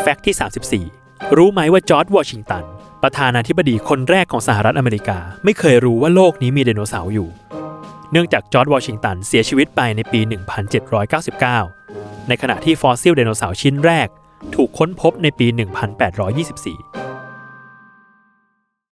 fact ที่ 34 รู้ไหมว่าจอร์จวอชิงตัน ประธานาธิบดีคนแรกของสหรัฐอเมริกา ไม่เคยรู้ว่าโลกนี้มีไดโนเสาร์อยู่ เนื่องจากจอร์จวอชิงตันเสียชีวิตไปในปี 1799 ในขณะที่ฟอสซิลไดโนเสาร์ชิ้นแรก ถูกค้นพบในปี 1824